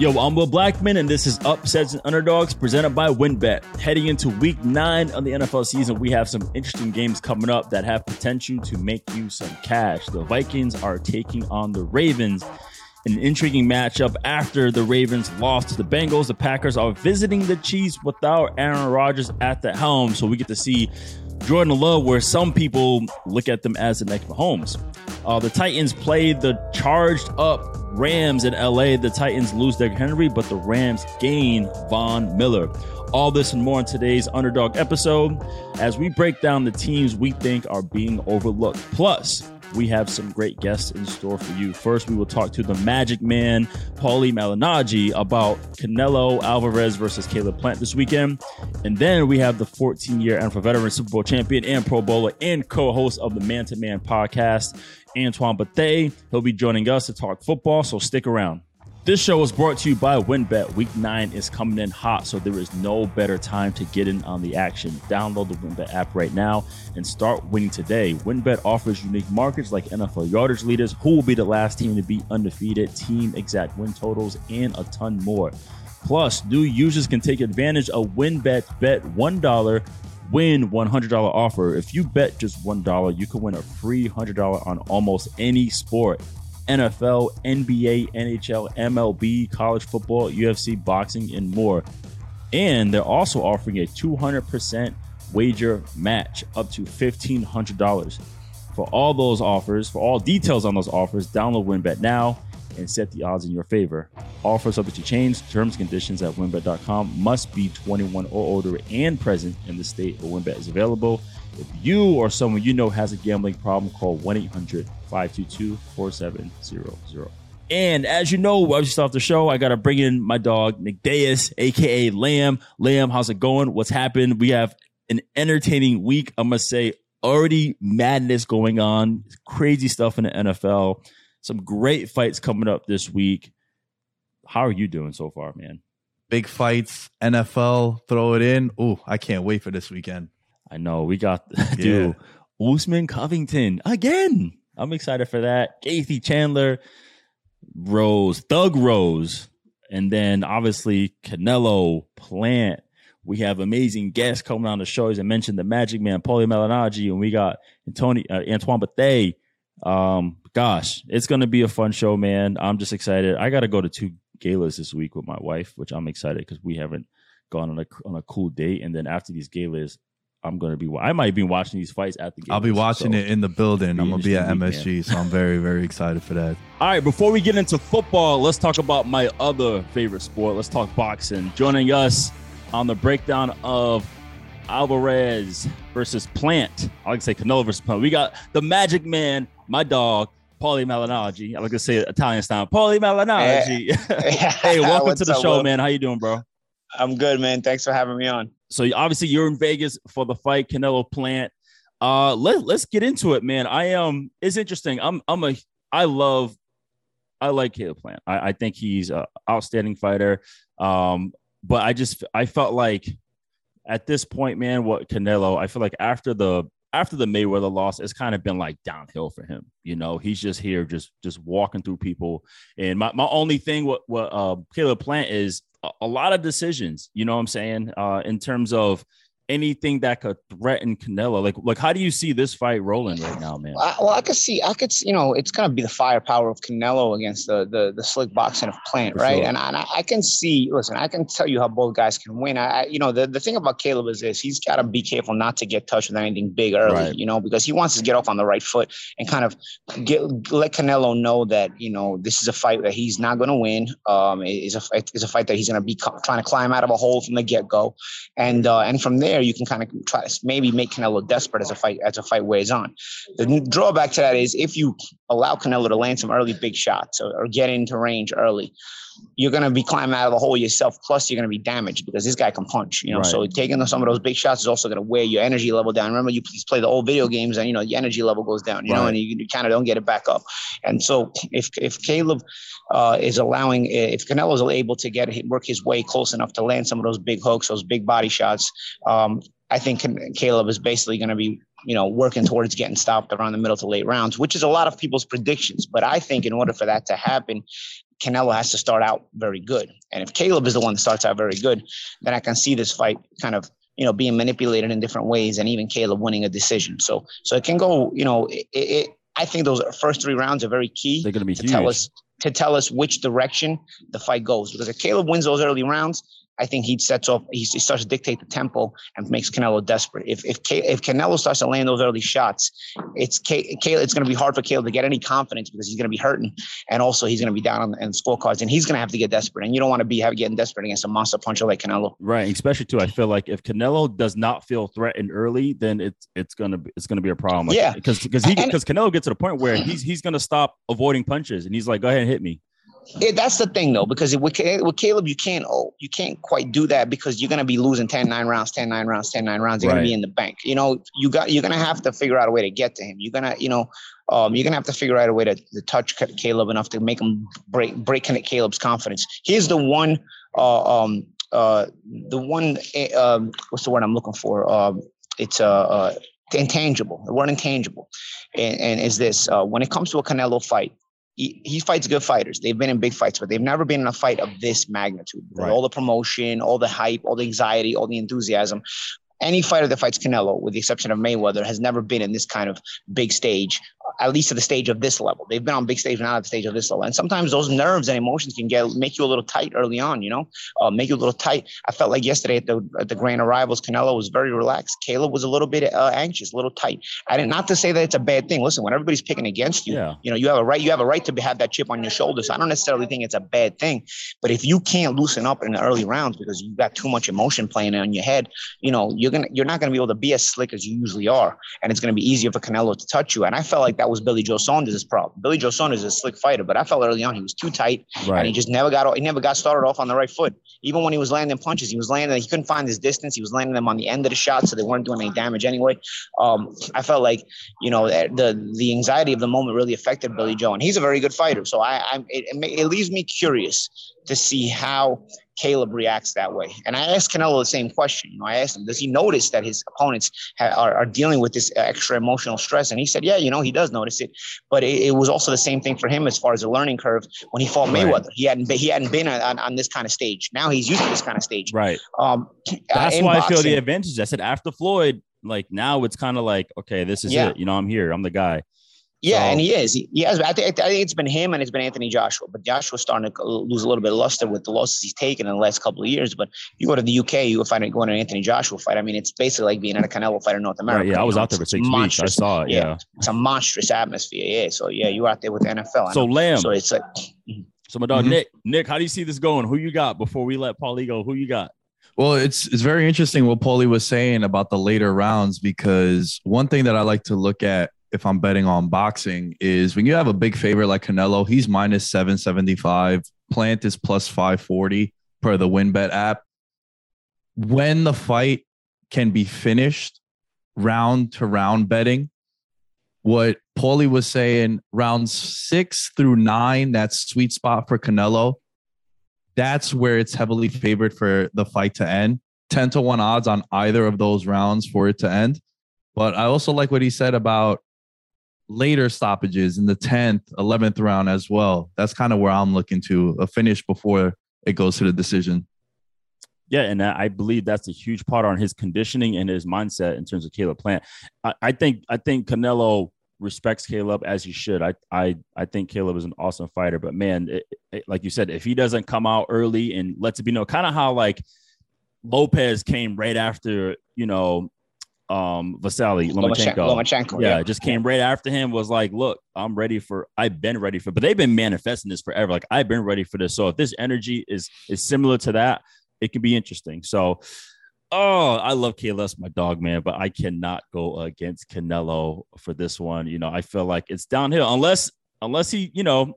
Yo, I'm Will Blackman, and this is Upsets and Underdogs presented by WynnBET. Heading into week nine of the NFL season, we have some interesting games coming up that have potential to make you some cash. The Vikings are taking on the Ravens. An intriguing matchup after the Ravens lost to the Bengals. The Packers are visiting the Chiefs without Aaron Rodgers at the helm, so we get to see Jordan Love, where some people look at them as the next Mahomes. Uh, the Titans played the charged up Rams in LA. The Titans lose Derrick Henry, but the Rams gain Von Miller. All this and more in today's underdog episode as we break down the teams we think are being overlooked. Plus, we have some great guests in store for you. First, we will talk to the Magic Man, Paulie Malignaggi, about Canelo Alvarez versus Caleb Plant this weekend. And then we have the 14 year NFL veteran, Super Bowl champion, and Pro Bowler, and co host of the Man to Man podcast, Antoine Bethea. He'll be joining us to talk football, so stick around. This show is brought to you by WynnBET. Week 9 is coming in hot, so there is no better time to get in on the action. Download the WynnBET app right now and start winning today. WynnBET offers unique markets like NFL yardage leaders, who will be the last team to be undefeated, team exact win totals, and a ton more. Plus, new users can take advantage of WynnBET Bet $1 win $100 offer. If you bet just $1, you can win a free $100 on almost any sport. NFL, NBA, NHL, MLB, college football, UFC, boxing, and more. And they're also offering a 200% wager match up to $1,500. For all those offers, for all details on those offers, download WynnBET now and set the odds in your favor. Offers subject to change. Terms and conditions at winbet.com must be 21 or older and present in the state where WynnBET is available. If you or someone you know has a gambling problem, call 1 800 522 4700. And as you know, I just off the show, I got to bring in my dog, Nick Deus, aka Lamb. Lamb, how's it going? What's happened? We have an entertaining week. I must say, already madness going on, crazy stuff in the NFL. Some great fights coming up this week. How are you doing so far, man? Big fights, NFL, throw it in. Oh, I can't wait for this weekend. I know we got dude yeah. Usman Covington again. I'm excited for that. Gaethje Chandler, Rose, Thug Rose, and then obviously Canelo Plant. We have amazing guests coming on the show. As I mentioned, the Magic Man, Paulie Malignaggi, and we got Antoni, uh, Antoine Bethea. Um, gosh, it's going to be a fun show, man. I'm just excited. I got to go to two galas this week with my wife, which I'm excited because we haven't gone on a on a cool date. And then after these galas, I'm gonna be. I might be watching these fights at the. Galas, I'll be watching so it in the building. I'm gonna be at MSG, weekend. so I'm very very excited for that. All right, before we get into football, let's talk about my other favorite sport. Let's talk boxing. Joining us on the breakdown of Alvarez versus Plant. I like to say Canelo versus Plant. We got the Magic Man, my dog, Paulie Malignaggi. I like to say Italian style. Paulie Malignaggi. Hey, hey welcome to the show, up, man. How you doing, bro? I'm good, man. Thanks for having me on. So obviously you're in Vegas for the fight, Canelo Plant. Uh, let let's get into it, man. I am. Um, it's interesting. I'm I'm a I love I like Caleb Plant. I, I think he's an outstanding fighter. Um, but I just I felt like at this point, man, what Canelo, I feel like after the after the Mayweather loss, it's kind of been like downhill for him. You know, he's just here, just just walking through people. And my, my only thing what what uh, Caleb Plant is a, lot of decisions. You know what I'm saying? Uh, in terms of anything that could threaten Canelo? Like, like how do you see this fight rolling right now, man? Well, I could see, I could, see, you know, it's gonna be the firepower of Canelo against the the, the slick boxing of Plant, For right? Sure. And, I, and I can see, listen, I can tell you how both guys can win. I, you know, the, the thing about Caleb is this: he's got to be careful not to get touched with anything big early, right. you know, because he wants to get off on the right foot and kind of get let Canelo know that you know this is a fight that he's not going to win. Um, is a it's a fight that he's going to be trying to climb out of a hole from the get go, and uh, and from there there, you can kind of try to maybe make Canelo desperate as a fight as a fight weighs on. The drawback to that is if you allow Canelo to land some early big shots or, or get into range early, you're going to be climbing out of the hole yourself. Plus, you're going to be damaged because this guy can punch. You know, right. so taking some of those big shots is also going to wear your energy level down. Remember, you please play the old video games, and you know the energy level goes down. You right. know, and you, you kind of don't get it back up. And so, if if Caleb uh, is allowing, if Canelo's able to get work his way close enough to land some of those big hooks, those big body shots, um, I think Caleb is basically going to be, you know, working towards getting stopped around the middle to late rounds, which is a lot of people's predictions. But I think in order for that to happen, Canelo has to start out very good. And if Caleb is the one that starts out very good, then I can see this fight kind of you know being manipulated in different ways, and even Caleb winning a decision. So so it can go. You know, it, it, I think those first three rounds are very key. They're going to be to huge. tell us to tell us which direction the fight goes. Because if Caleb wins those early rounds, I think he sets off. He, he starts to dictate the tempo and makes Canelo desperate. If if if Canelo starts to land those early shots, it's K, It's going to be hard for Caleb to get any confidence because he's going to be hurting, and also he's going to be down on, the scorecards, and he's going to have to get desperate. And you don't want to be have, getting desperate against a monster puncher like Canelo. Right, especially too. I feel like if Canelo does not feel threatened early, then it's it's gonna be it's gonna be a problem. Like, yeah, because because he because Canelo gets to the point where he's he's gonna stop avoiding punches, and he's like, go ahead and hit me. It, that's the thing though, because with, with Caleb, you can't oh, you can't quite do that because you're gonna be losing 10, 9 rounds, 10, 9 rounds, 10, 9 rounds. You're right. gonna be in the bank. You know, you got you're gonna have to figure out a way to get to him. You're gonna, you know, um, you're gonna have to figure out a way to, to touch Caleb enough to make him break break Caleb's confidence. He's the one uh, um, uh, the one um, what's the word I'm looking for? Um, it's uh, uh intangible. The word intangible, and, and is this uh, when it comes to a Canelo fight, he, he, fights good fighters. They've been in big fights, but they've never been in a fight of this magnitude. Right. All the promotion, all the hype, all the anxiety, all the enthusiasm any fighter that fights Canelo, with the exception of Mayweather, has never been in this kind of big stage, at least at the stage of this level. They've been on big stage, but not at the stage of this level. And sometimes those nerves and emotions can get make you a little tight early on. You know, uh, make you a little tight. I felt like yesterday at the at the grand arrivals, Canelo was very relaxed. Caleb was a little bit uh, anxious, a little tight. I didn't not to say that it's a bad thing. Listen, when everybody's picking against you, yeah. you know, you have a right. You have a right to have that chip on your shoulder. So I don't necessarily think it's a bad thing. But if you can't loosen up in the early rounds because you've got too much emotion playing on your head, you know, you're gonna you're not gonna be able to be as slick as you usually are, and it's going to be easier for Canelo to touch you. And I felt like that was Billy Joe Saunders' problem. Billy Joe Saunders is a slick fighter, but I felt early on he was too tight, right. and he just never got he never got started off on the right foot. Even when he was landing punches, he was landing he couldn't find his distance. He was landing them on the end of the shot, so they weren't doing any damage anyway. Um, I felt like you know the the anxiety of the moment really affected Billy Joe, and he's a very good fighter. So I, I it, it leaves me curious to see how Caleb reacts that way. And I asked Canelo the same question. You know, I asked him, does he notice that his opponents ha- are, are, dealing with this extra emotional stress? And he said, yeah, you know, he does notice it. But it, it was also the same thing for him as far as the learning curve when he fought Mayweather. Right. He hadn't been, he hadn't been on, on, this kind of stage. Now he's used to this kind of stage. Right. Um, That's why boxing, I feel the advantage. I said after Floyd, like now it's kind of like, okay, this is yeah. it. You know, I'm here. I'm the guy. Yeah, so, and he is. He, he has. I think, I think it's been him and it's been Anthony Joshua. But Joshua's starting to lose a little bit of luster with the losses he's taken in the last couple of years. But you go to the UK, you go find it going to an Anthony Joshua fight. I mean, it's basically like being at a Canelo fight in North America. Right, yeah, I was know? out there for six monstrous. weeks. I saw it. Yeah. yeah. it's a monstrous atmosphere. Yeah, so yeah, you're out there with the NFL. So Lamb. So it's like. So my dog mm-hmm. Nick, Nick, how do you see this going? Who you got before we let Paulie go? Who you got? Well, it's it's very interesting what Paulie was saying about the later rounds because one thing that I like to look at if I'm betting on boxing is when you have a big favorite like Canelo, he's minus 775. Plant is plus 540 per the WynnBET app. When the fight can be finished round to round betting, what Paulie was saying, rounds six through nine, that's sweet spot for Canelo. That's where it's heavily favored for the fight to end. 10 to 1 odds on either of those rounds for it to end. But I also like what he said about later stoppages in the 10th, 11th round as well. That's kind of where I'm looking to a finish before it goes to the decision. Yeah, and I believe that's a huge part on his conditioning and his mindset in terms of Caleb Plant. I, I think I think Canelo respects Caleb as he should. I I I think Caleb is an awesome fighter, but man, it, it, like you said, if he doesn't come out early and lets it be known, kind of how like Lopez came right after you know um Vasily Lomachenko. Lomachenko. Yeah, yeah, just came right after him. Was like, look, I'm ready for. I've been ready for, but they've been manifesting this forever. Like I've been ready for this. So if this energy is is similar to that, it can be interesting. So, oh, I love Caleb, my dog, man, but I cannot go against Canelo for this one. You know, I feel like it's downhill unless unless he, you know,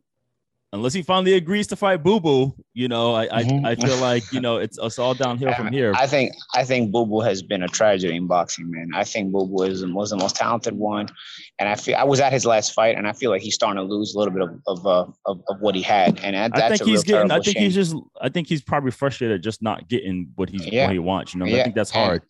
unless he finally agrees to fight Boo Boo, you know, I, mm-hmm. I, I feel like you know it's it's all downhill from here. I think I think Boo Boo has been a tragedy in boxing, man. I think Boo Boo is was the most talented one, and I feel I was at his last fight, and I feel like he's starting to lose a little bit of of uh, of, of, what he had, and that, I think he's getting. I think shame. he's just. I think he's probably frustrated just not getting what he's yeah. what he wants. You know, yeah. I think that's hard,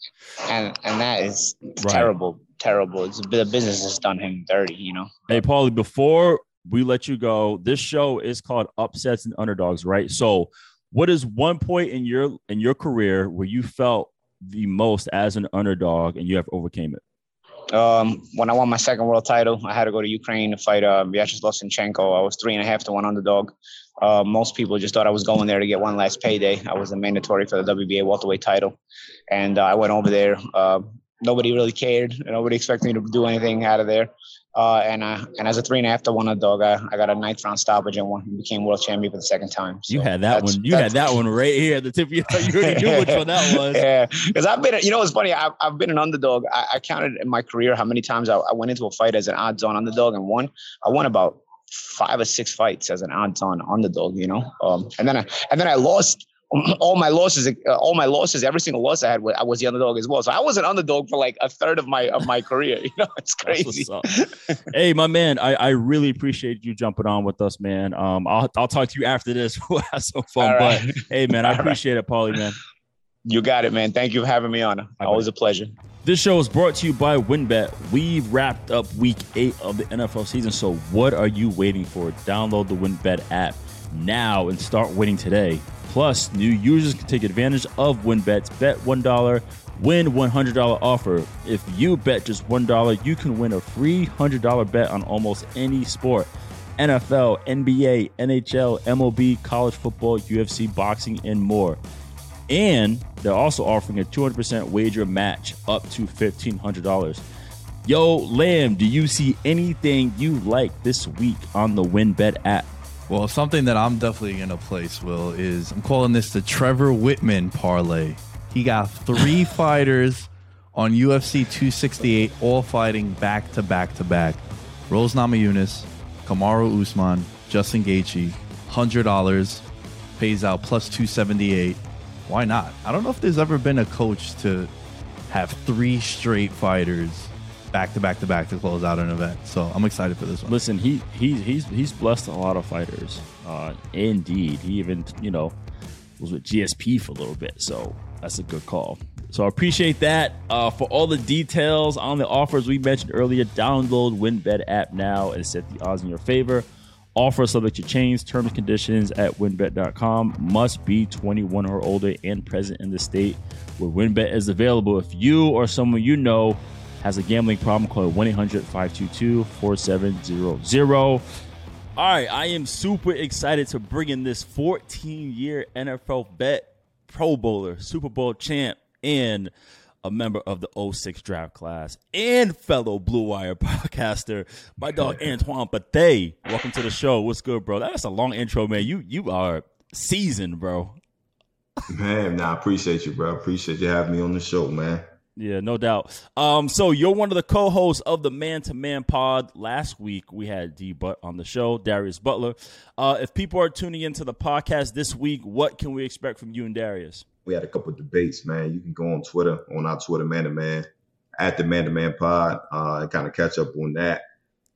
and and, and that is right. terrible terrible. It's the business has done him dirty, you know. Hey, Paulie, before we let you go. This show is called Upsets and Underdogs, right? So, what is one point in your in your career where you felt the most as an underdog and you have overcame it? Um, when I won my second world title, I had to go to Ukraine to fight uh, Vyacheslav Senchenko. I was three and a half to one underdog. Uh, most people just thought I was going there to get one last payday. I was a mandatory for the WBA welterweight title, and uh, I went over there. Uh, nobody really cared. Nobody expected me to do anything out of there. Uh, and uh, and as a three and a half to one underdog, I, I got a ninth round stoppage and won. Became world champion for the second time. So you had that one. You had that one right here at the tip. You, you already knew which one that was. Yeah, because I've been. You know, it's funny. I've, I've been an underdog. I, I counted in my career how many times I, I went into a fight as an odds-on underdog and won. I won about five or six fights as an odds-on underdog. You know, um, and then I and then I lost all my losses, uh, all my losses, every single loss I had, I was the underdog as well. So I was an underdog for like a third of my of my career. You know, it's crazy. hey, my man, I, I really appreciate you jumping on with us, man. Um, I'll I'll talk to you after this. We'll have some fun. Right. But hey, man, I appreciate right. it, Paulie, man. You got it, man. Thank you for having me on. Always a pleasure. This show is brought to you by WynnBET. We've wrapped up week eight of the NFL season. So what are you waiting for? Download the WynnBET app now and start winning today. Plus, new users can take advantage of WynnBET's bet $1, win $100 offer. If you bet just $1, you can win a free $100 bet on almost any sport. NFL, NBA, NHL, MLB, college football, UFC, boxing, and more. And they're also offering a 200% wager match up to $1,500. Yo, Lamb, do you see anything you like this week on the WynnBET app? Well, something that I'm definitely going to place, Will, is I'm calling this the Trevor Wittman parlay. He got three fighters on UFC 268, all fighting back to back to back. Rose Namajunas, Kamaru Usman, Justin Gaethje, $100, pays out plus 278. Why not? I don't know if there's ever been a coach to have three straight fighters back to back to back to close out an event. So I'm excited for this one. Listen, he he he's he's blessed a lot of fighters. Uh, indeed, he even you know was with GSP for a little bit, so that's a good call. So I appreciate that. Uh, for all the details on the offers we mentioned earlier, download WynnBET app now and set the odds in your favor. Offer subject to change. Terms and conditions at winbet.com. Must be 21 or older and present in the state where WynnBET is available. If you or someone you know has a gambling problem, call 1 800 522 4700. All right, I am super excited to bring in this 14 year NFL bet Pro Bowler, Super Bowl champ, and a member of the 06 draft class and fellow Blue Wire podcaster, my dog Antoine Bethea. Welcome to the show. What's good, bro? That's a long intro, man. You you are seasoned, bro. Man, nah, I appreciate you, bro. Appreciate you having me on the show, man. Yeah, no doubt. Um, so you're one of the co-hosts of the Man to Man Pod. Last week we had D Butt on the show, Darius Butler. Uh, if people are tuning into the podcast this week, what can we expect from you and Darius? We had a couple debates, man. You can go on Twitter on our Twitter, Man to Man, at the Man to Man Pod, uh, and kind of catch up on that.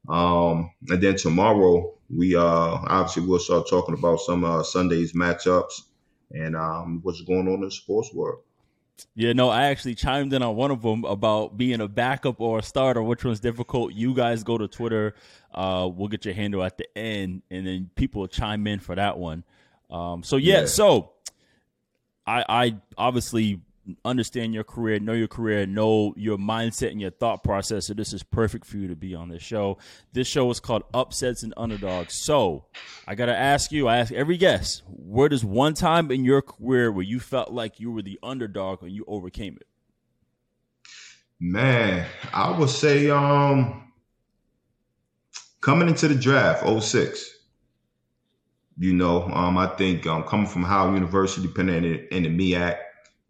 Um, and then tomorrow we uh obviously we'll start talking about some uh Sunday's matchups and um what's going on in the sports world. Yeah, no, I actually chimed in on one of them about being a backup or a starter, which one's difficult. You guys go to Twitter. Uh, we'll get your handle at the end, and then people will chime in for that one. Um, so yeah, yeah, so I, I obviously understand your career, know your career, know your mindset and your thought process. So this is perfect for you to be on this show. This show is called Upsets and Underdogs. So I got to ask you, I ask every guest, where does one time in your career where you felt like you were the underdog and you overcame it? Man, I would say um coming into the draft 06 you know um, i think um, coming from howard university depending in, in the MEAC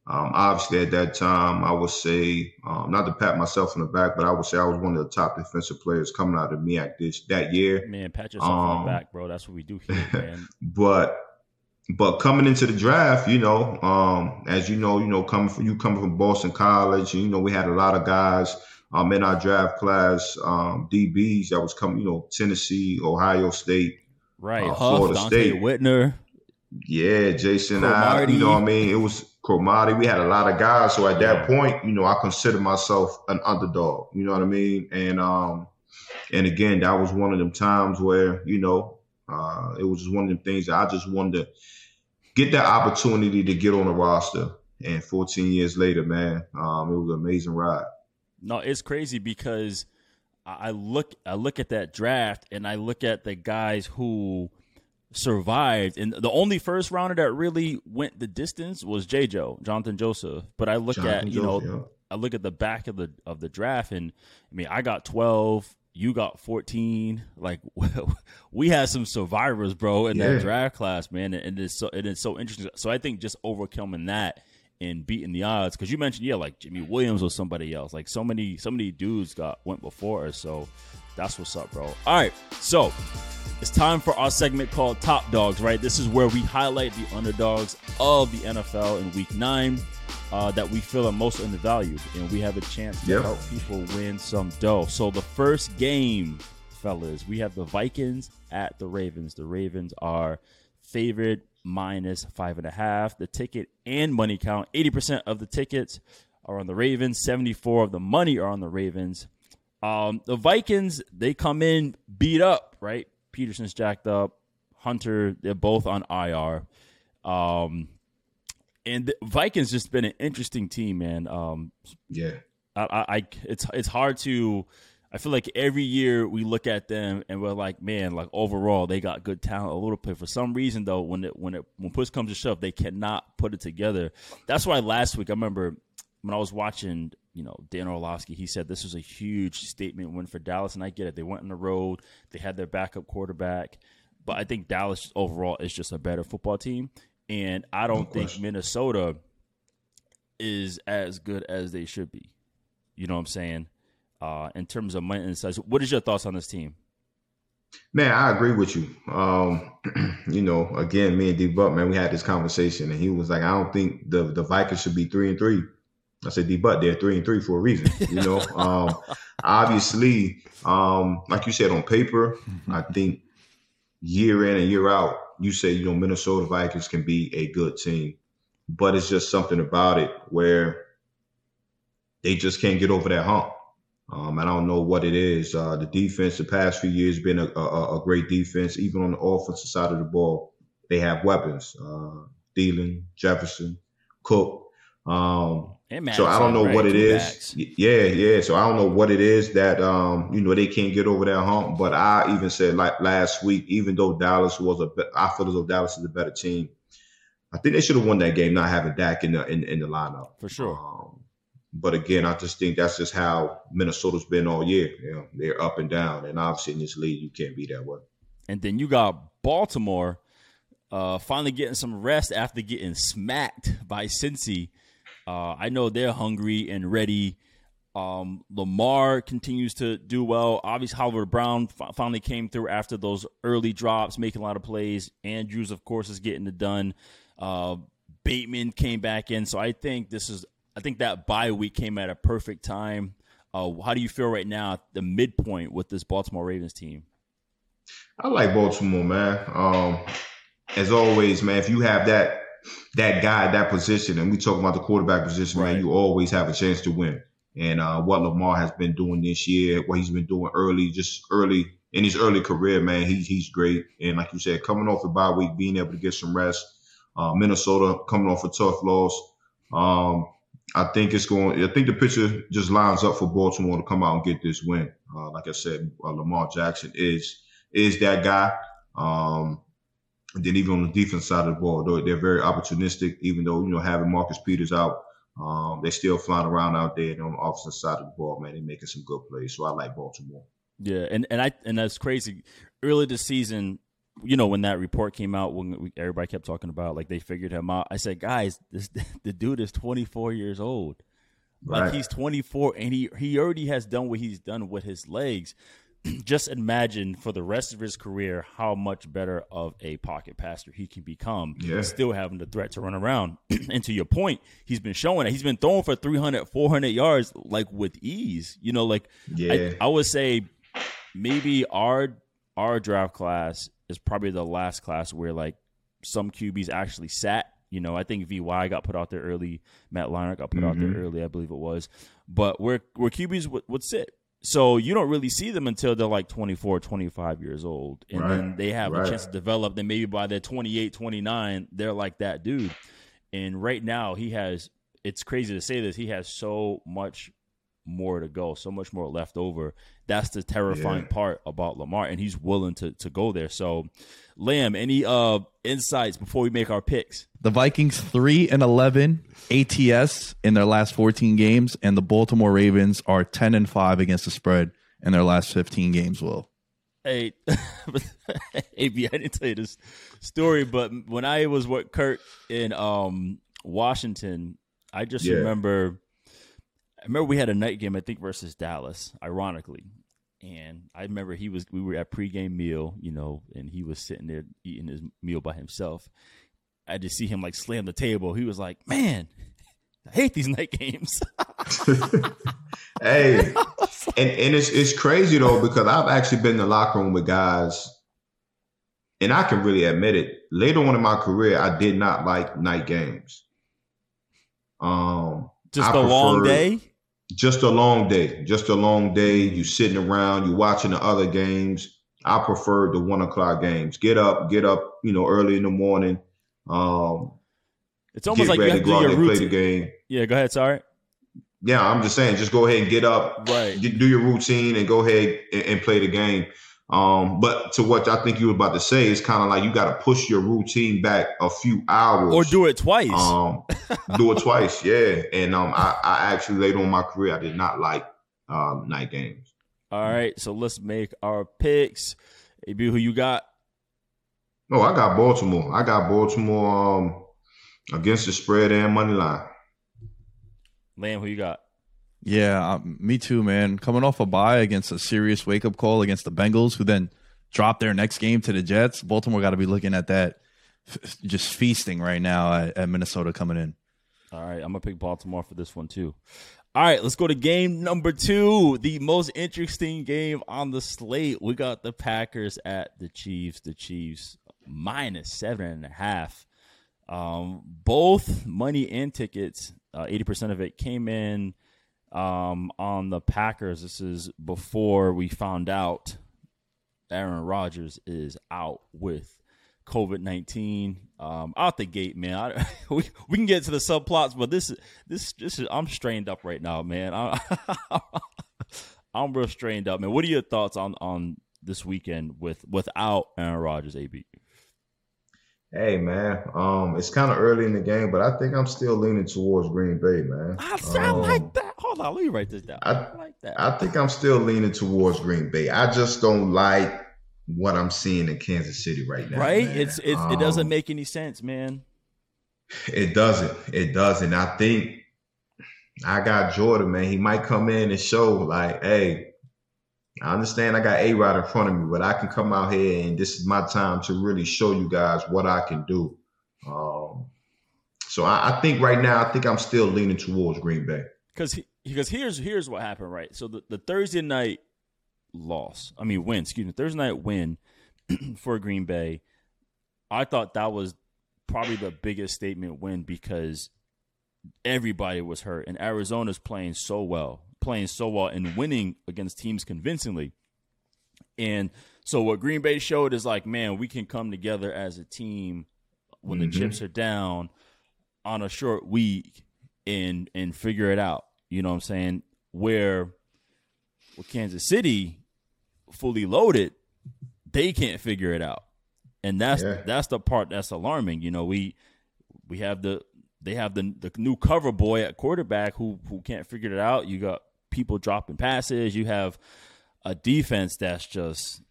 um, obviously, at that time, I would say, um, not to pat myself on the back, but I would say I was one of the top defensive players coming out of MEAC this that year. Man, pat yourself um, on the um, back, bro. That's what we do here, man. but but coming into the draft, you know, um, as you know, you know, coming from you coming from Boston College, you know, we had a lot of guys um, in our draft class, um, DBs that was coming, you know, Tennessee, Ohio State, right, uh, Huff, Florida Donte State, Whitner. Yeah, Jason, I, you know, what I mean, it was Cromartie. We had a lot of guys. So at that point, you know, I consider myself an underdog. You know what I mean? And um, And again, that was one of them times where you know uh, it was just one of them things that I just wanted to get that opportunity to get on the roster. And 14 years later, man, um, it was an amazing ride. No, it's crazy because I look I look at that draft and I look at the guys who survived, and the only first rounder that really went the distance was J. Joe Johnathan Joseph. But I look Johnathan at you Joseph, know yeah. I look at the back of the of the draft, and I mean I got twelve, you got fourteen. Like we had some survivors, bro, in yeah. that draft class, man, and it's so it is so interesting. So I think just overcoming that and beating the odds because you mentioned yeah like Jimmy Williams or somebody else like so many so many dudes got went before us so that's what's up bro all right so it's time for our segment called Top Dogs, right? This is where we highlight the underdogs of the NFL in week nine uh, that we feel are most undervalued. And we have a chance to yep. help people win some dough. So the first game, fellas, we have the Vikings at the Ravens. The Ravens are favored minus five and a half. The ticket and money count 80% of the tickets are on the Ravens, 74 of the money are on the Ravens. Um, the Vikings, they come in beat up, right? Peterson's jacked up. Hunter, they're both on IR. Um, and the Vikings just been an interesting team, man. Um, yeah, I, I, it's it's hard to. I feel like every year we look at them and we're like, man, like overall they got good talent a little bit. For some reason though, when it when it when push comes to shove, they cannot put it together. That's why last week I remember when I was watching you know, Dan Orlovsky, he said this was a huge statement win for Dallas, and I get it. They went on the road, they had their backup quarterback, but I think Dallas overall is just a better football team, and I don't no think Minnesota is as good as they should be. You know what I'm saying? Uh, in terms of money and size, what is your thoughts on this team? Man, I agree with you. Um, you know, again, me and D Butt, man, we had this conversation, and he was like, "I don't think the the Vikings should be three and three." I said D Butt they're three and three for a reason. You know, um, obviously, um, like you said on paper, I think year in and year out, you say you know Minnesota Vikings can be a good team, but it's just something about it where they just can't get over that hump. Um, I don't know what it is. Uh, the defense the past few years been a, a, a, great defense. Even on the offensive side of the ball, they have weapons. Uh, Thielen, Jefferson, Cook. Um, so I don't know right? what it is. Backs. Yeah, yeah. So I don't know what it is that um, you know they can't get over that hump. But I even said like last week, even though Dallas was a, I feel as though Dallas is a better team. I think they should have won that game, not having Dak in the in, in the lineup for sure. Um, but again, I just think that's just how Minnesota's been all year. You know, they're up and down, and obviously in this league, you can't be that way. And then you got Baltimore, uh, finally getting some rest after getting smacked by Cincy uh, I know they're hungry and ready. Um, Lamar continues to do well. Obviously, Hollywood Brown f- finally came through after those early drops, making a lot of plays. Andrews, of course, is getting it done. Uh, Bateman came back in, so I think this is. I think that bye week came at a perfect time. Uh, how do you feel right now at the midpoint with this Baltimore Ravens team? I like Baltimore, man. Um, as always, man, if you have that that guy that position, and we talk about the quarterback position, right. man, you always have a chance to win. And uh, what Lamar has been doing this year, what he's been doing early, just early in his early career, man, he's he's great. And like you said, coming off a bye week, being able to get some rest, uh, Minnesota coming off a tough loss. Um, I think it's going. I think the picture just lines up for Baltimore to come out and get this win. Uh, like I said, uh, Lamar Jackson is is that guy. Um, and then even on the defense side of the ball, they're, they're very opportunistic. Even though you know having Marcus Peters out, um, they're still flying around out there. And on the offensive side of the ball, man, they're making some good plays. So I like Baltimore. Yeah, and and I and that's crazy. Early this season, you know, when that report came out, when we, everybody kept talking about like they figured him out, I said, guys, this the dude is 24 years old. Like he's 24 and he he already has done what he's done with his legs. just imagine for the rest of his career how much better of a pocket passer he can become, yeah. still having the threat to run around. and to your point, he's been showing it. He's been throwing for 300, 400 yards like with ease. You know, like yeah. I, I would say maybe our our draft class is probably the last class where like some QBs actually sat. You know, I think VY got put out there early. Matt Leinart got put mm-hmm. out there mm-hmm. early, I believe it was. But where where QBs would, would sit So you don't really see them until they're like 24, 25 years old. And Right, then they have right. a chance to develop. Then maybe by their 28, 29, they're like that dude. And right now he has it's crazy to say this, he has so much more to go, so much more left over. That's the terrifying Yeah. part about Lamar, and he's willing to to go there. So Lamb, any uh insights before we make our picks? The Vikings three and eleven ATS in their last fourteen games, and the Baltimore Ravens are ten and five against the spread in their last fifteen games. Will Hey, AB, I didn't tell you this story, but when I was with Kirk in um Washington, I just Yeah. remember. I remember we had a night game, I think, versus Dallas, ironically, and I remember he was we were at pregame meal, you know, and he was sitting there eating his meal by himself. I just see him like slam the table. He was like, "Man, I hate these night games." Hey, and and it's it's crazy though because I've actually been in the locker room with guys, and I can really admit it. Later on in my career, I did not like night games. Um, just I a long day. just a long day, just a long day. You sitting around, you watching the other games. I prefer the one o'clock games. Get up, get up, you know, early in the morning. Um, It's almost like you have to do your there play the routine. game. Yeah, go ahead. Sorry. Yeah, I'm just saying, just go ahead and get up, Right. get, do your routine, and go ahead and, and play the game. Um, but to what I think you were about to say, it's kind of like you got to push your routine back a few hours, Or do it twice. Um, do it twice, yeah. And um, I, I actually later on my career, I did not like um, night games. All right, so let's make our picks. AB, who you got? No, I got Baltimore. I got Baltimore um, against the spread and money line. Lamb, who you got? Yeah, um, me too, man. Coming off a bye against a serious wake up call against the Bengals, who then dropped their next game to the Jets. Baltimore got to be looking at that, f- just feasting right now at, at Minnesota coming in. All right, I'm gonna pick Baltimore for this one too. All right, let's go to game number two, the most interesting game on the slate. We got the Packers at the Chiefs. The Chiefs minus seven and a half. Um, both money and tickets, uh, eighty percent of it came in um, on the Packers. This is before we found out Aaron Rodgers is out with COVID nineteen. Um, out the gate, man. I, we we can get to the subplots, but this is this this is I'm strained up right now, man. I, I'm real strained up, man. What are your thoughts on on this weekend with without Aaron Rodgers, AB? Hey man, um, it's kind of early in the game, but I think I'm still leaning towards Green Bay, man. I, I Um, like that. Hold on, let me write this down. I, I- like that. I think I'm still leaning towards Green Bay. I just don't like what I'm seeing in Kansas City right now. right? man. It's, it's it doesn't Um, make any sense, man. It doesn't. It doesn't. I think I got Jordan, man. He might come in and show like, hey, I understand I got A Rod in front of me, but I can come out here and this is my time to really show you guys what I can do. Um, so I, I think right now, I think I'm still leaning towards Green Bay. because because here's here's what happened, right? So the, the Thursday night loss, I mean win, excuse me, Thursday night win for Green Bay. I thought that was probably the biggest statement win because everybody was hurt and Arizona's playing so well, playing so well and winning against teams convincingly. And so what Green Bay showed is like, man, we can come together as a team when the Mhm. chips are down on a short week and and figure it out. You know what I'm saying? Where with Kansas City fully loaded, they can't figure it out. And that's Yeah. that's the part that's alarming. You know, we we have the they have the the new cover boy at quarterback who who can't figure it out. You got people dropping passes. You have a defense that's just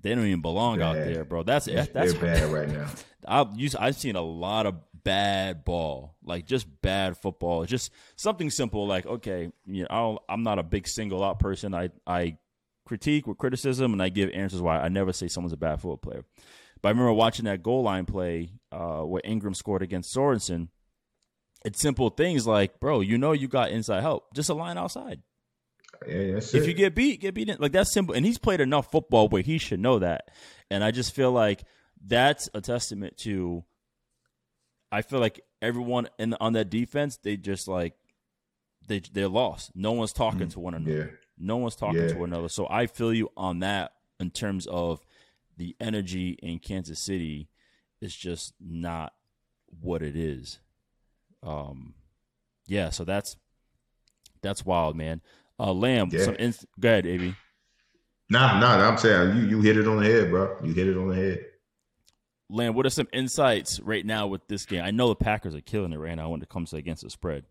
they don't even belong out there, bro. That's that's they're bad right now. I've used, I've seen a lot of bad ball, like just bad football. Just something simple, like okay, you know, I I'm not a big single out person. I I critique with criticism and I give answers why. I never say someone's a bad football player. But I remember watching that goal line play uh, where Ingram scored against Sorensen. It's simple things like, bro, you know you got inside help. Just a line outside. Yeah, If it. you get beat, get beat. Like that's simple. And he's played enough football where he should know that. And I just feel like that's a testament to. I feel like everyone in on that defense, they just like they they're lost. No one's talking to one another. yeah. No one's talking to one another. So I feel you on that in terms of the energy in Kansas City is just not what it is. Um, yeah. So that's that's wild, man. Uh, Lamb, yeah. some ins- go ahead, AB. Nah, nah, I'm saying you you hit it on the head, bro. You hit it on the head. Lamb, what are some insights right now with this game? I know the Packers are killing it right now when it comes to against the spread.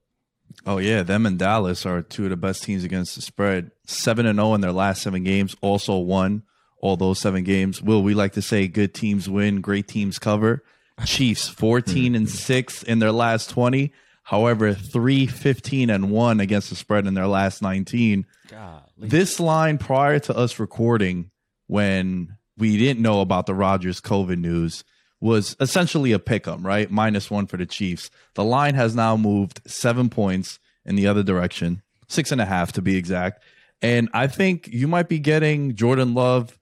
Oh yeah, them and Dallas are two of the best teams against the spread. Seven and zero oh in their last seven games. Also won all those seven games. Will we like to say good teams win, great teams cover? Chiefs fourteen and six in their last twenty. However, 3 15 and 1 against the spread in their last 19. God, this line prior to us recording when we didn't know about the Rodgers COVID news was essentially a pick 'em, right? Minus one for the Chiefs. The line has now moved seven points in the other direction, six and a half to be exact. And I think you might be getting Jordan Love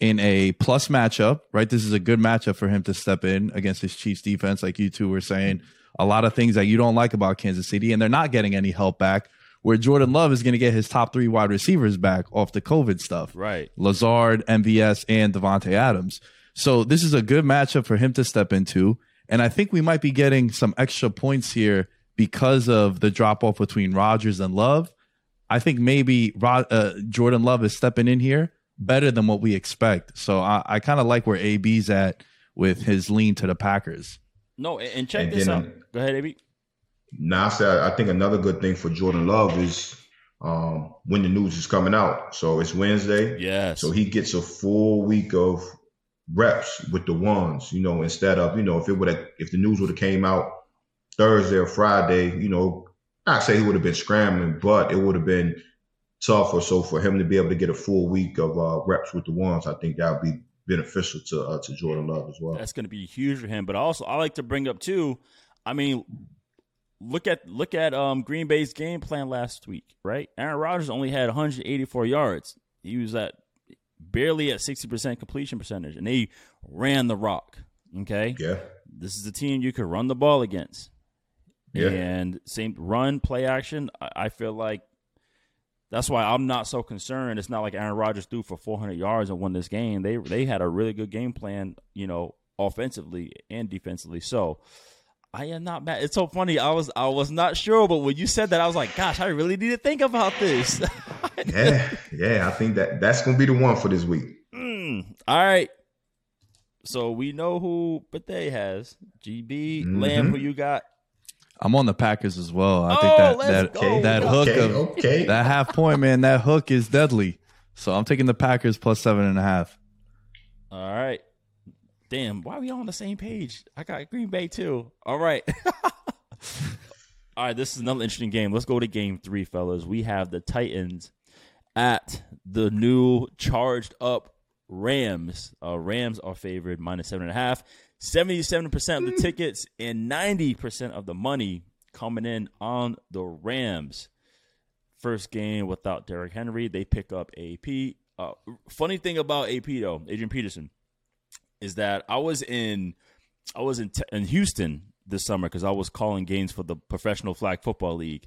in a plus matchup, right? This is a good matchup for him to step in against his Chiefs defense, like you two were saying. A lot of things that you don't like about Kansas City, and they're not getting any help back. Where Jordan Love is going to get his top three wide receivers back off the COVID stuff, right? Lazard, MVS, and Davante Adams. So this is a good matchup for him to step into. And I think we might be getting some extra points here because of the drop off between Rodgers and Love. I think maybe Rod, uh, Jordan Love is stepping in here better than what we expect. So I, I kind of like where AB's at with his lean to the Packers. No, and check and this out. Go ahead, AB. Now, I think another good thing for Jordan Love is um, when the news is coming out. So it's Wednesday. Yeah. So he gets a full week of reps with the ones, you know, instead of, you know, if it would have, if the news would have came out Thursday or Friday, you know, I say he would have been scrambling, but it would have been tough or so for him to be able to get a full week of uh, reps with the ones. I think that would be beneficial to uh, to Jordan Love as well. That's going to be huge for him. But also, I like to bring up too. I mean, look at look at um, Green Bay's game plan last week, right? Aaron Rodgers only had 184 yards. He was at barely at 60% completion percentage, and they ran the rock. Okay. Yeah. This is a team you could run the ball against. Yeah. And same run, play action. I feel like that's why I'm not so concerned. It's not like Aaron Rodgers threw for 400 yards and won this game. They they had a really good game plan, you know, offensively and defensively. So I am not mad. It's so funny. I was I was not sure, but when you said that, I was like, gosh, I really need to think about this. yeah, yeah. I think that that's gonna be the one for this week. Mm, all right. So we know who Bethea has. GB mm-hmm. Lamb, who you got? I'm on the Packers as well. I oh, think that that okay, that hook okay, of okay. that half point, man, that hook is deadly. So I'm taking the Packers plus seven and a half. All right. Damn, why are we all on the same page? I got Green Bay too. All right. all right, this is another interesting game. Let's go to game three, fellas. We have the Titans at the new charged up Rams. Uh, Rams are favored minus seven and a half. 77% of the tickets and 90% of the money coming in on the Rams. First game without Derrick Henry. They pick up AP. Uh, funny thing about AP though, Adrian Peterson, is that I was in I was in, in Houston this summer because I was calling games for the Professional Flag Football League,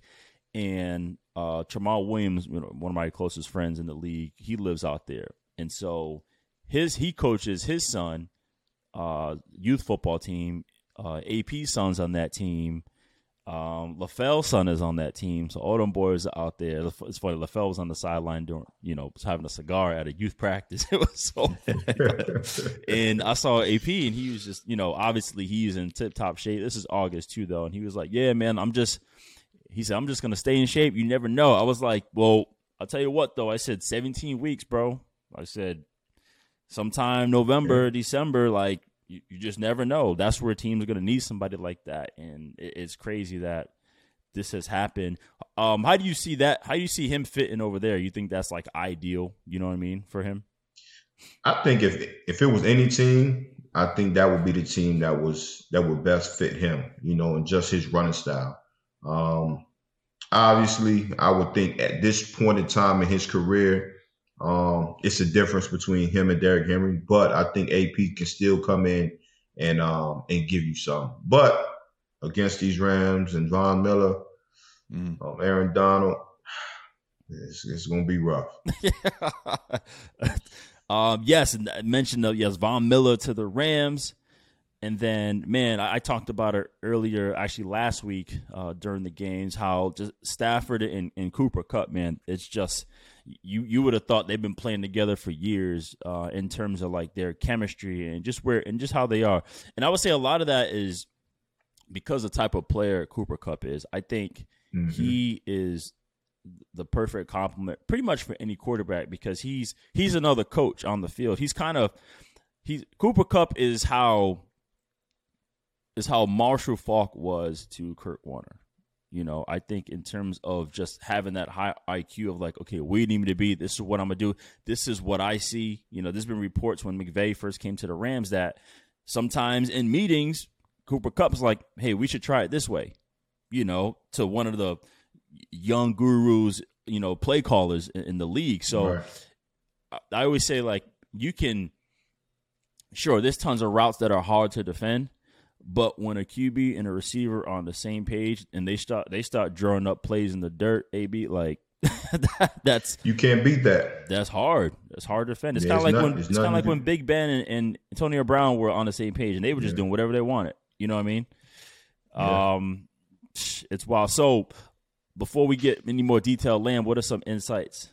and uh, Jamal Williams, you know, one of my closest friends in the league, he lives out there, and so his he coaches his son, uh, youth football team. Uh, AP son's on that team. Um, LaFell's son is on that team, so all them boys are out there. It's funny. LaFell was on the sideline doing, you know, having a cigar at a youth practice. It was so, and I saw AP, and he was just, you know, obviously he's in tip top shape. This is August too, though, and he was like, "Yeah, man, I'm just," he said, "I'm just gonna stay in shape. You never know." I was like, "Well, I'll tell you what, though. I said 17 weeks, bro. I said sometime November, yeah. December, like you, you just never know. That's where teams are going to need somebody like that, and it, it's crazy that this has happened. Um, how do you see that? How do you see him fitting over there? You think that's like ideal? You know what I mean for him? I think if if it was any team, I think that would be the team that was that would best fit him. You know, and just his running style. Um, obviously, I would think at this point in time in his career, um, it's a difference between him and Derrick Henry, but I think AP can still come in and um, and give you some. But against these Rams and Von Miller, mm. um, Aaron Donald, it's, it's gonna be rough. um, yes, and I mentioned uh, yes, Von Miller to the Rams. And then, man, I, I, talked about it earlier, actually last week uh, during the games, how just Stafford and, and, Cooper Kupp, man, it's just you you would have thought they've been playing together for years uh, in terms of like their chemistry and just where and just how they are. And I would say a lot of that is because the type of player Cooper Kupp is. I think mm-hmm. he is the perfect complement pretty much for any quarterback because he's he's another coach on the field. He's kind of he's Cooper Kupp is how is how Marshall Faulk was to Kurt Warner. You know, I think in terms of just having that high IQ of like, okay, we need me to be. This is what I'm gonna do. This is what I see. You know, there's been reports when McVay first came to the Rams that sometimes in meetings, Cooper Kupp's like, hey, we should try it this way. You know, to one of the young gurus, you know, play callers in, the league. So right. I always say like, you can, sure, there's tons of routes that are hard to defend but when a QB and a receiver are on the same page and they start they start drawing up plays in the dirt, AB like that, that's you can't beat that. That's hard. That's hard to defend. It's yeah, kind of like not, when it's, it's kind of like when Big Ben and, and, Antonio Brown were on the same page and they were just yeah. doing whatever they wanted. You know what I mean? Yeah. Um, it's wild. So before we get any more detail, Lamb, what are some insights?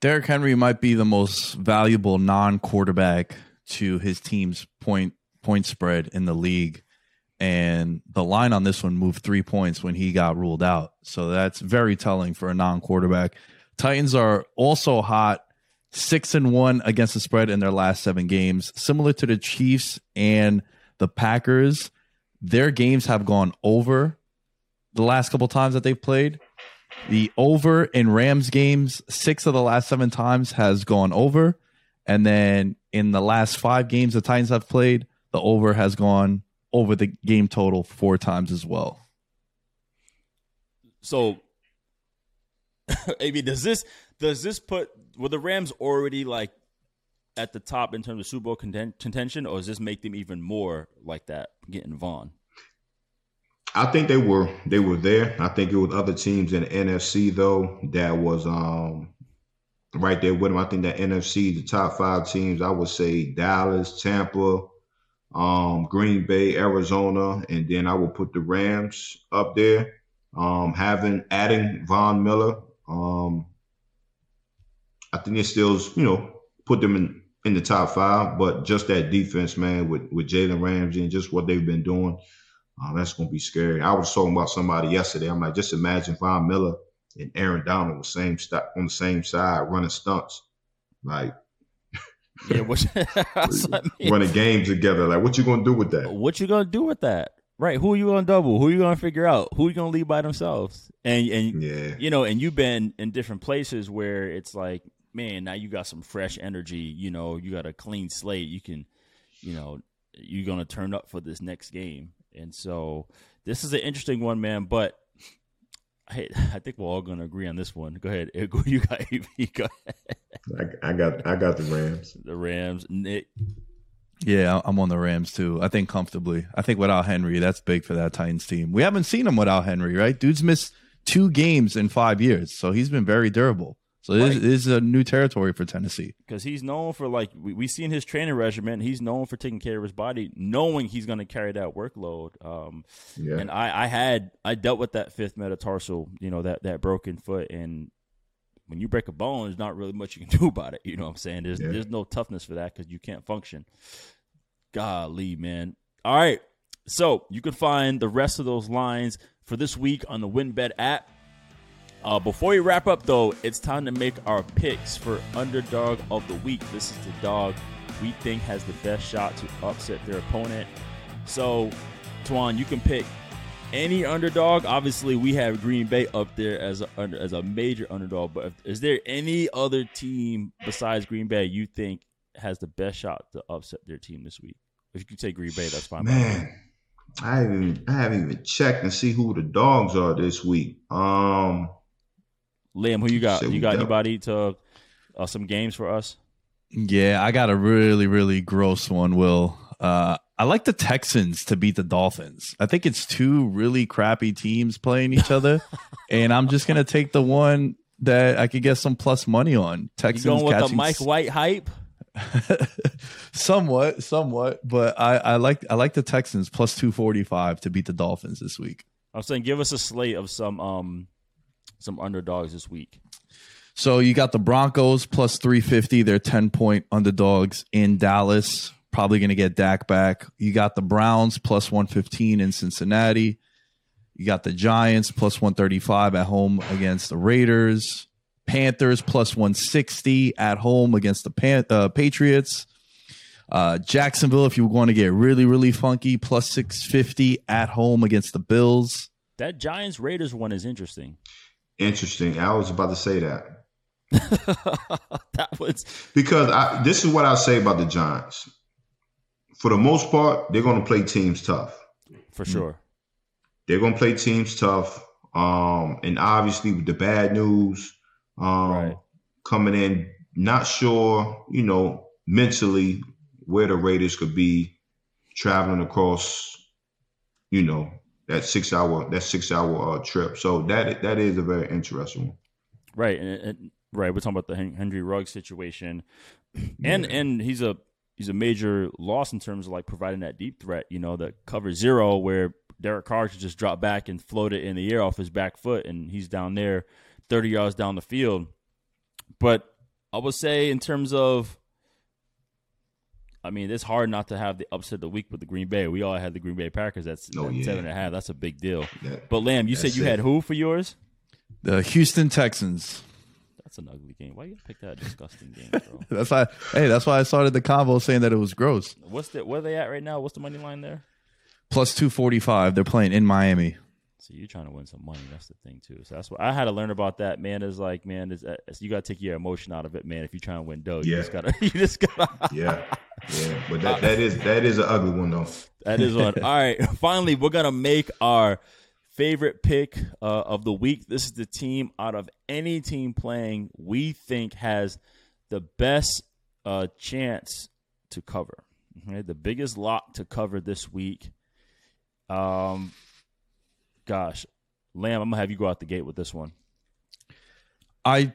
Derrick Henry might be the most valuable non-quarterback to his team's point point spread in the league. And the line on this one moved three points when he got ruled out. So that's very telling for a non quarterback. Titans are also hot, six and one against the spread in their last seven games, similar to the Chiefs and the Packers. Their games have gone over the last couple times that they've played. The over in Rams games, six of the last seven times has gone over. And then in the last five games the Titans have played, the over has gone over the game total four times as well. So, AB, does this does this put were the Rams already like at the top in terms of Super Bowl contention, or does this make them even more like that, getting Von? I think they were they were there. I think it was other teams in the NFC though that was um right there with them. I think that NFC, the top five teams, I would say Dallas, Tampa, um, Green Bay, Arizona, and then I will put the Rams up there. Um, having adding Von Miller, um, I think it still, you know, put them in in the top five. But just that defense, man, with with Jalen Ramsey and just what they've been doing, uh, that's gonna be scary. I was talking about somebody yesterday. I'm like, just imagine Von Miller and Aaron Donald same st- on the same side running stunts. Like yeah, what, run a game together. Like, what you gonna do with that? What you gonna do with that? Right? Who are you gonna double? Who are you gonna figure out? Who are you gonna leave by themselves? And and yeah. you know, and you've been in different places where it's like, man, now you got some fresh energy. You know, you got a clean slate. You can, you know, you're gonna turn up for this next game. And so this is an interesting one, man. But I, I think we're all going to agree on this one. Go ahead, you got you go ahead. I, I got I got the Rams. The Rams, Nick. Yeah, I'm on the Rams too. I think comfortably. I think without Henry, that's big for that Titans team. We haven't seen him without Henry, right? Dude's missed two games in five years, so he's been very durable. So right. this, is a new territory for Tennessee because he's known for like we, we seen his training regimen. He's known for taking care of his body, knowing he's going to carry that workload. Um, yeah. And I, I had I dealt with that fifth metatarsal, you know that that broken foot, and when you break a bone, there's not really much you can do about it. You know what I'm saying? There's yeah. there's no toughness for that because you can't function. Golly, man. All right, so you can find the rest of those lines for this week on the WynnBET app. Uh, before we wrap up, though, it's time to make our picks for underdog of the week. This is the dog we think has the best shot to upset their opponent. So, Tuan, you can pick any underdog. Obviously, we have Green Bay up there as a as a major underdog. But if, is there any other team besides Green Bay you think has the best shot to upset their team this week? If you can take Green Bay, that's fine. Man, I haven't I haven't even checked and see who the dogs are this week. Um, Liam, who you got? You got anybody to uh, some games for us? Yeah, I got a really, really gross one, Will. Uh, I like the Texans to beat the Dolphins. I think it's two really crappy teams playing each other, and I'm just gonna take the one that I could get some plus money on. Texans you going with catching the Mike White hype? somewhat, somewhat, but I, I like I like the Texans plus two forty five to beat the Dolphins this week. I'm saying give us a slate of some um some underdogs this week. So you got the Broncos plus three fifty. They're ten point underdogs in Dallas. Probably going to get Dak back. You got the Browns plus one fifteen in Cincinnati. You got the Giants plus one thirty five at home against the Raiders. Panthers plus 160 at home against the Pan- uh, Patriots. Uh, Jacksonville, if you want to get really, really funky, plus 650 at home against the Bills. That Giants Raiders one is interesting. Interesting. I was about to say that. that was because I, this is what I say about the Giants. For the most part, they're going to play teams tough. For sure. They're going to play teams tough. Um, and obviously, with the bad news, um, right. coming in, not sure, you know, mentally where the Raiders could be traveling across, you know, that six hour that six hour uh, trip. So that that is a very interesting one. Right, and, and right, we're talking about the Henry Ruggs situation, and yeah. and he's a he's a major loss in terms of like providing that deep threat. You know, the cover zero where Derek Carr could just drop back and float it in the air off his back foot, and he's down there 30 yards down the field. But I would say, in terms of, I mean, it's hard not to have the upset of the week with the Green Bay. We all had the Green Bay Packers. That's, oh, yeah. seven and a half. That's a big deal. That, but Lamb, you said you it. had who for yours? The Houston Texans. That's an ugly game. Why you pick that disgusting game, bro? that's why. Hey, that's why I started the convo saying that it was gross. What's the where are they at right now? What's the money line there? Plus two forty five. They're playing in Miami. So you're trying to win some money. That's the thing too. So that's what I had to learn about that. Man is like, man, is uh, you got to take your emotion out of it, man. If you're trying to win dough, you just gotta, you just gotta. yeah, yeah. But that, that is that is an ugly one though. That is one. All right. Finally, we're gonna make our favorite pick uh, of the week. This is the team out of any team playing we think has the best uh, chance to cover. Okay? The biggest lock to cover this week. Um, gosh, Lamb, I'm gonna have you go out the gate with this one. I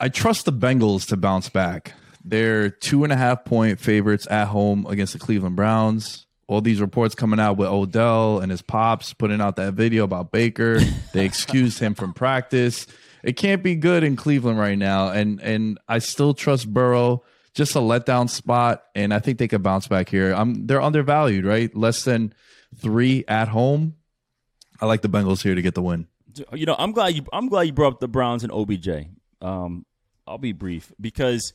I trust the Bengals to bounce back. They're two and a half point favorites at home against the Cleveland Browns. All these reports coming out with Odell and his pops putting out that video about Baker. They excused him from practice. It can't be good in Cleveland right now. And and I still trust Burrow. Just a letdown spot, and I think they could bounce back here. I'm they're undervalued, right? Less than three at home. I like the Bengals here to get the win. You know, I'm glad you I'm glad you brought up the Browns and OBJ. Um, I'll be brief because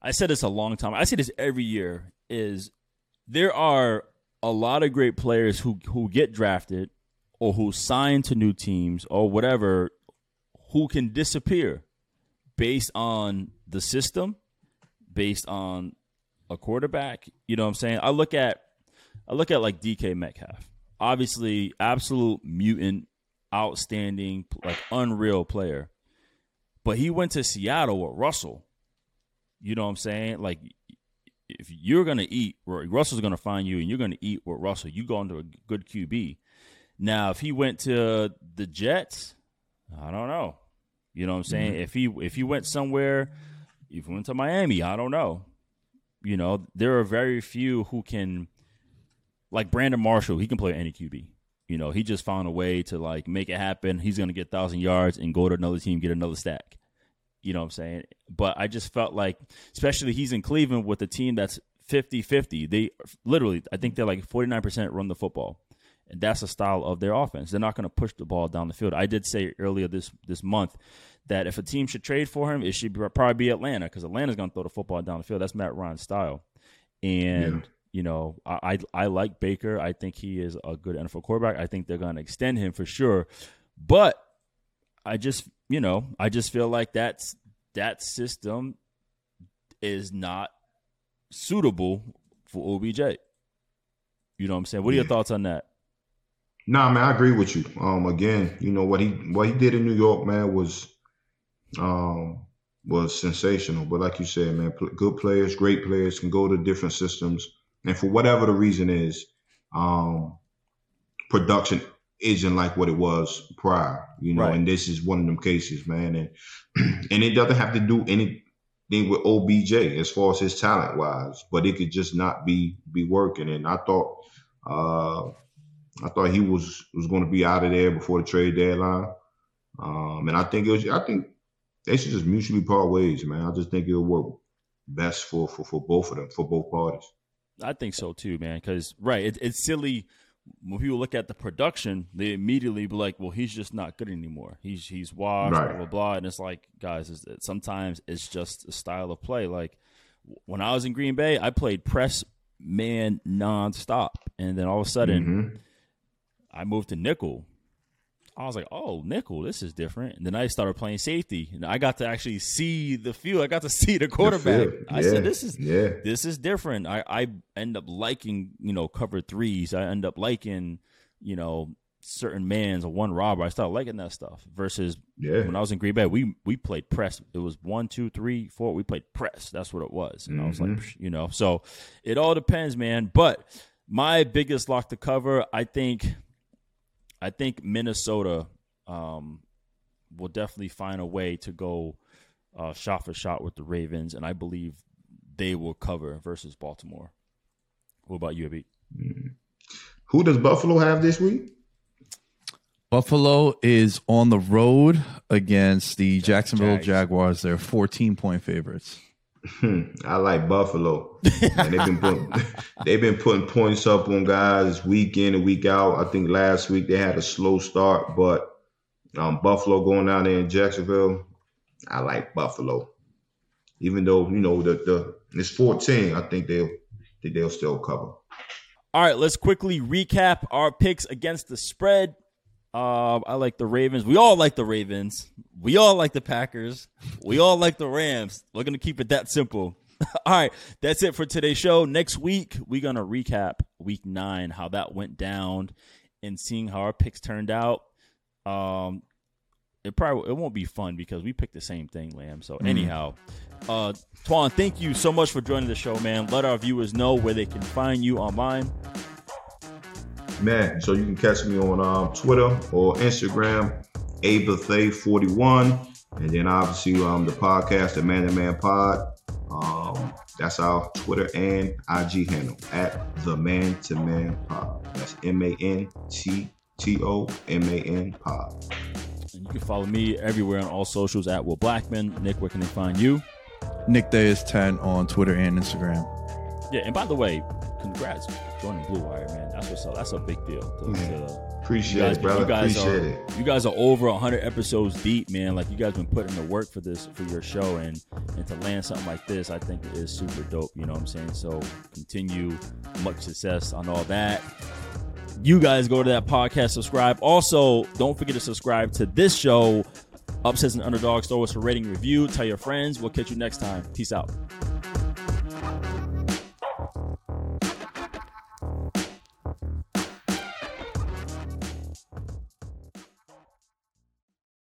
I said this a long time. I say this every year is there are a lot of great players who who get drafted or who sign to new teams or whatever who can disappear based on the system, based on a quarterback. You know what I'm saying? I look at I look at like DK Metcalf obviously absolute mutant, outstanding, like unreal player. But he went to Seattle with Russell. You know what I'm saying? Like if you're gonna eat, Russell's gonna find you, and you're gonna eat with Russell. You go into a good QB. Now, if he went to the Jets, I don't know. You know what I'm saying? Mm-hmm. If he if he went somewhere, if he went to Miami, I don't know. You know, there are very few who can like Brandon Marshall, he can play any QB. You know, he just found a way to like make it happen. He's gonna get thousand yards and go to another team, get another stack. You know what I'm saying? But I just felt like, especially he's in Cleveland with a team that's 50-50. They literally, I think they're like 49% run the football. And that's the style of their offense. They're not going to push the ball down the field. I did say earlier this this month that if a team should trade for him, it should probably be Atlanta because Atlanta's going to throw the football down the field. That's Matt Ryan's style. And yeah you know, I, I, I like Baker. I think he is a good NFL quarterback. I think they're going to extend him for sure. But I just, you know, I just feel like that's that system is not suitable for OBJ. You know what I'm saying? What are your thoughts on that? Nah, man, I agree with you. Um, again, you know what he what he did in New York, man, was um was sensational. But like you said, man, good players, great players can go to different systems and for whatever the reason is, um, production isn't like what it was prior, you know. Right. And this is one of them cases, man. And and it doesn't have to do anything with OBJ as far as his talent wise, but it could just not be be working. And I thought uh I thought he was was going to be out of there before the trade deadline. Um, and I think it was I think they should just mutually part ways, man. I just think it'll work best for for, for both of them, for both parties. I think so too, man. Because right, it, it's silly when people look at the production, they immediately be like, "Well, he's just not good anymore. He's he's washed, right. blah blah blah." And it's like, guys, it's, sometimes it's just a style of play. Like when I was in Green Bay, I played press man nonstop, and then all of a sudden, mm-hmm. I moved to nickel, I was like, oh, nickel, this is different. And then I started playing safety, and I got to actually see the field. I got to see the quarterback. The I said, this is yeah. this is different. I I end up liking you know cover threes. I end up liking you know certain mans or one robber. I started liking that stuff. Versus yeah. when I was in Green Bay, we we played press. It was one, two, three, four. We played press. That's what it was. And mm-hmm. I was like, mm-hmm. you know, so it all depends, man. But my biggest lock to cover, I think I think Minnesota um, will definitely find a way to go uh, shot for shot with the Ravens, and I believe they will cover versus Baltimore. What about you, Abby? Mm-hmm. Who does Buffalo have this week? Buffalo is on the road against the Jacksonville Jags. Jaguars. They're 14 point favorites. I like Buffalo. And they've been putting they've been putting points up on guys week in and week out. I think last week they had a slow start, but um, Buffalo going down there in Jacksonville, I like Buffalo. Even though you know the the it's 14, I think they'll think they'll still cover. All right, let's quickly recap our picks against the spread. Uh, I like the Ravens. We all like the Ravens. We all like the Packers. We all like the Rams. We're gonna keep it that simple. all right, that's it for today's show. Next week we're gonna recap Week Nine, how that went down, and seeing how our picks turned out. Um, it probably it won't be fun because we picked the same thing, Lamb. So mm. anyhow, uh, Twan, thank you so much for joining the show, man. Let our viewers know where they can find you online man. So you can catch me on um, Twitter or Instagram, Abathay41. And then obviously um, the podcast, the Man to Man Pod. Um, that's our Twitter and IG handle at the Man to Man Pod. That's M A N T T O M A N Pod. And you can follow me everywhere on all socials at Will Blackman. Nick, where can they find you? Nick Day is 10 on Twitter and Instagram. Yeah, and by the way, congrats joining Blue Wire, man. That's what's up. That's a big deal. To, to, uh, Appreciate guys, it, brother. You guys Appreciate are, it. You guys are over 100 episodes deep, man. Like you guys been putting the work for this for your show, and and to land something like this, I think is super dope. You know what I'm saying? So continue, much success on all that. You guys go to that podcast, subscribe. Also, don't forget to subscribe to this show, Upsets and Underdogs. Throw us a rating review. Tell your friends. We'll catch you next time. Peace out.